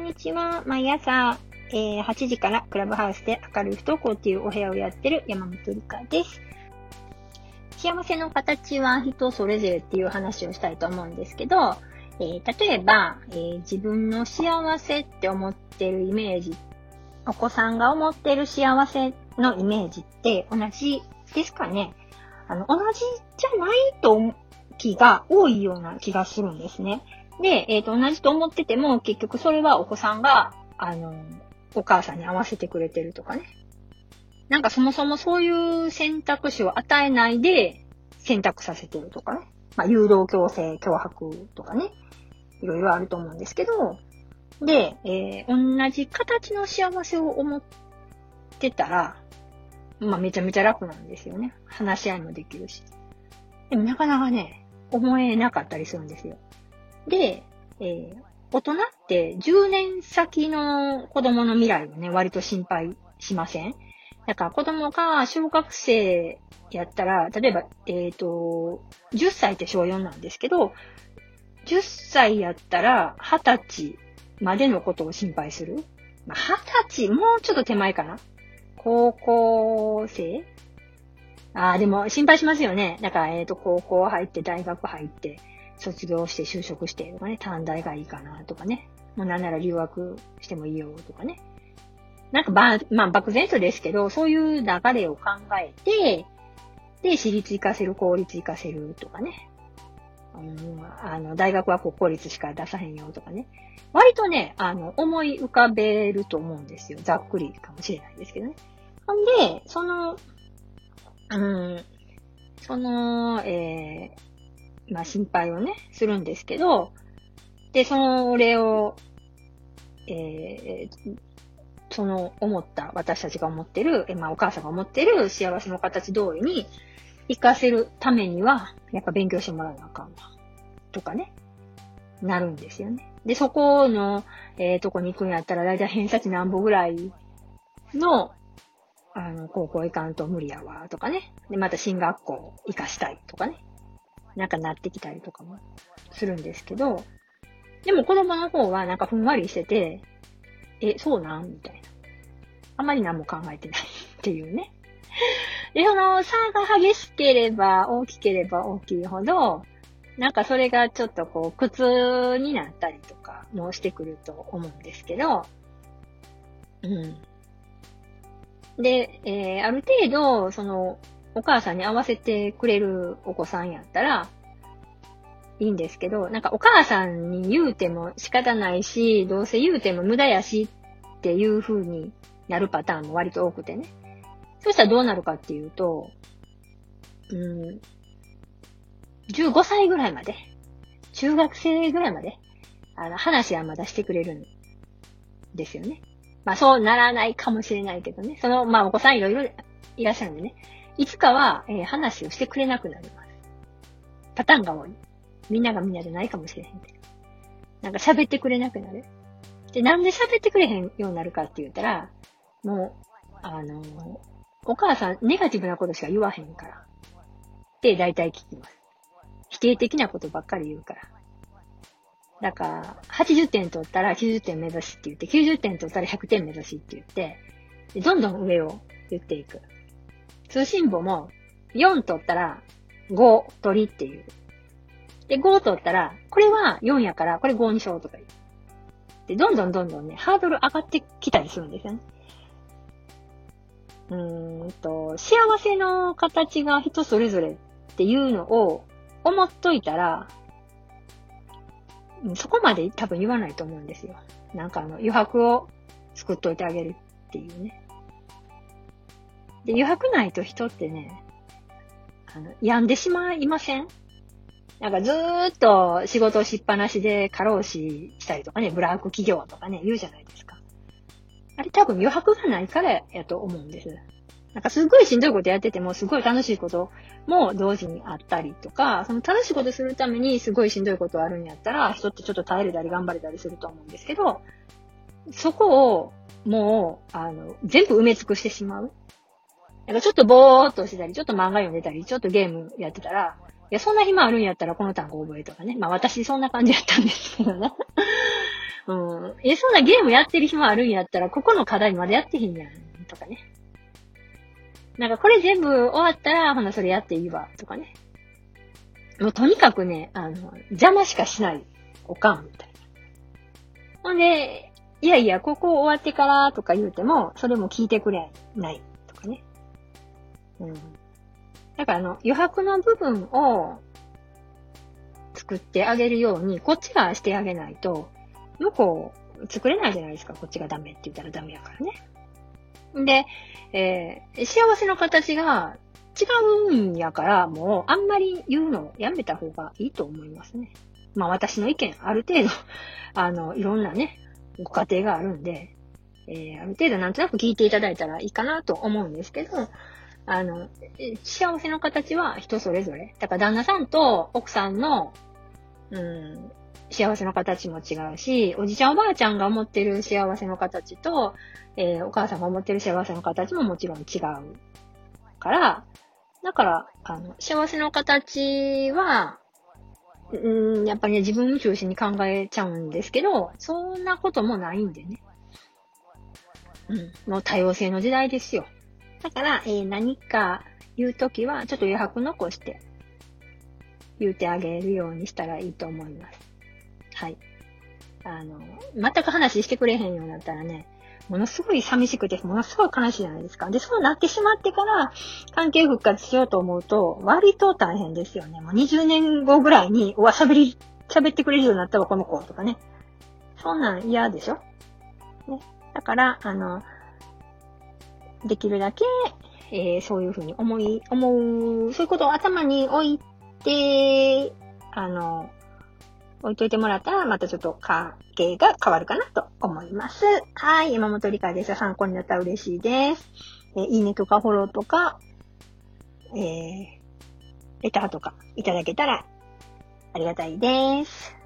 んにちは。毎朝、えー、8時からクラブハウスで明るい不登校っていうお部屋をやってる山本理香です。幸せの形は人それぞれっていう話をしたいと思うんですけど、えー、例えば、えー、自分の幸せって思ってるイメージ、お子さんが思ってる幸せのイメージって同じですかねあの、同じじゃないと気が多いような気がするんですね。で、えっ、ー、と、同じと思ってても、結局それはお子さんが、あの、お母さんに合わせてくれてるとかね。なんかそもそもそういう選択肢を与えないで選択させてるとかね。まあ、誘導強制、脅迫とかね。いろいろあると思うんですけど、で、えー、同じ形の幸せを思ってたら、まあ、めちゃめちゃ楽なんですよね。話し合いもできるし。でもなかなかね、思えなかったりするんですよ。で、えー、大人って10年先の子供の未来をね、割と心配しません？だから子供が小学生やったら、例えば、えっ、ー、と、10歳って小4なんですけど、10歳やったら20歳までのことを心配する？まあ、20歳、もうちょっと手前かな？高校生？ああ、でも心配しますよね。だから、えっ、ー、と、高校入って、大学入って、卒業して就職してとかね、短大がいいかなとかね。もうなんなら留学してもいいよとかね。なんかば、まあ、漠然とですけど、そういう流れを考えて、で、私立行かせる、公立行かせるとかね。うん、あの、大学は国公立しか出さへんよとかね。割とね、あの、思い浮かべると思うんですよ。ざっくりかもしれないですけどね。ほんで、その、うん、その、えー、まあ心配をね、するんですけど、で、それを、えー、その思った、私たちが思ってる、えまあお母さんが思ってる幸せの形通りに活かせるためには、やっぱ勉強してもらわなあかんわ。とかね。なるんですよね。で、そこの、えー、とこに行くんやったら、だいたい偏差値何歩ぐらいの、あの、高校行かんと無理やわ、とかね。で、また進学校行かしたいとかね。なんかなってきたりとかもするんですけど、でも子供の方はなんかふんわりしてて、え、そうなんみたいな。あまり何も考えてないっていうね。で、その差が激しければ大きければ大きいほど、なんかそれがちょっとこう苦痛になったりとかもしてくると思うんですけど、うん。で、えー、ある程度、その、お母さんに合わせてくれるお子さんやったら、いいんですけど、なんかお母さんに言うても仕方ないし、どうせ言うても無駄やしっていう風になるパターンも割と多くてね。そしたらどうなるかっていうと、うん、15歳ぐらいまで、中学生ぐらいまで、あの、話はまだしてくれるんですよね。まあそうならないかもしれないけどね。その、まあお子さんいろいろいらっしゃるんでね。いつかは、えー、話をしてくれなくなります。パターンが多い。みんながみんなじゃないかもしれへんけど。なんか喋ってくれなくなる。で、なんで喋ってくれへんようになるかって言ったら、もう、あのー、お母さん、ネガティブなことしか言わへんから。って大体聞きます。否定的なことばっかり言うから。だから、80点取ったら90点目指しって言って、90点取ったら100点目指しって言って、どんどん上を言っていく。通信簿も4取ったら5取りっていう。で、5取ったら、これは4やから、これ5にしようとか言う。で、どんどんどんどんね、ハードル上がってきたりするんですよね。うーんと、幸せの形が人それぞれっていうのを思っといたら、そこまで多分言わないと思うんですよ。なんかあの、余白を作っといてあげるっていうね。で、余白ないと人ってね、あの、病んでしまいません？なんかずーっと仕事をしっぱなしで過労死したりとかね、ブラック企業とかね、言うじゃないですか。あれ多分余白がないからやと思うんです。なんかすごいしんどいことやってても、すごい楽しいことも同時にあったりとか、その楽しいことするためにすごいしんどいことあるんやったら、人ってちょっと耐えれたり頑張れたりすると思うんですけど、そこをもう、あの、全部埋め尽くしてしまう。なんかちょっとぼーっとしてたり、ちょっと漫画読んでたり、ちょっとゲームやってたら、いや、そんな暇あるんやったらこの単語覚えとかね。まあ私そんな感じやったんですけどね。うん。え、そんなゲームやってる暇あるんやったら、ここの課題までやってへんやん。とかね。なんかこれ全部終わったら、ほなそれやっていいわ。とかね。もうとにかくね、あの、邪魔しかしない。おかん、みたいな。ほんで、いやいや、ここ終わってからとか言うても、それも聞いてくれない。うん。だからあの、余白の部分を作ってあげるように、こっちがしてあげないと、向こう作れないじゃないですか。こっちがダメって言ったらダメやからね。で、えー、幸せの形が違うんやから、もうあんまり言うのをやめた方がいいと思いますね。まあ私の意見、ある程度 あの、いろんなね、ご家庭があるんで、えー、ある程度なんとなく聞いていただいたらいいかなと思うんですけど、あの、幸せの形は人それぞれ。だから旦那さんと奥さんの、うん、幸せの形も違うし、おじちゃんおばあちゃんが思ってる幸せの形と、えー、お母さんが思ってる幸せの形ももちろん違うから、だから、あの、幸せの形は、うん、やっぱりね、自分を中心に考えちゃうんですけど、そんなこともないんでね。うん、もう多様性の時代ですよ。だから、えー、何か言うときは、ちょっと余白残して、言うてあげるようにしたらいいと思います。はい。あの、全く話してくれへんようになったらね、ものすごい寂しくて、ものすごい悲しいじゃないですか。で、そうなってしまってから、関係復活しようと思うと、割と大変ですよね。もう20年後ぐらいに、うわ、喋り、喋ってくれるようになったわ、この子、とかね。そんなん嫌でしょね。だから、あの、できるだけ、えー、そういうふうに思い、思う、そういうことを頭に置いて、あの、置いといてもらったら、またちょっと関係が変わるかなと思います。はい。山本理香です。参考になったら嬉しいです。えー、いいねとかフォローとか、えー、レターとかいただけたらありがたいです。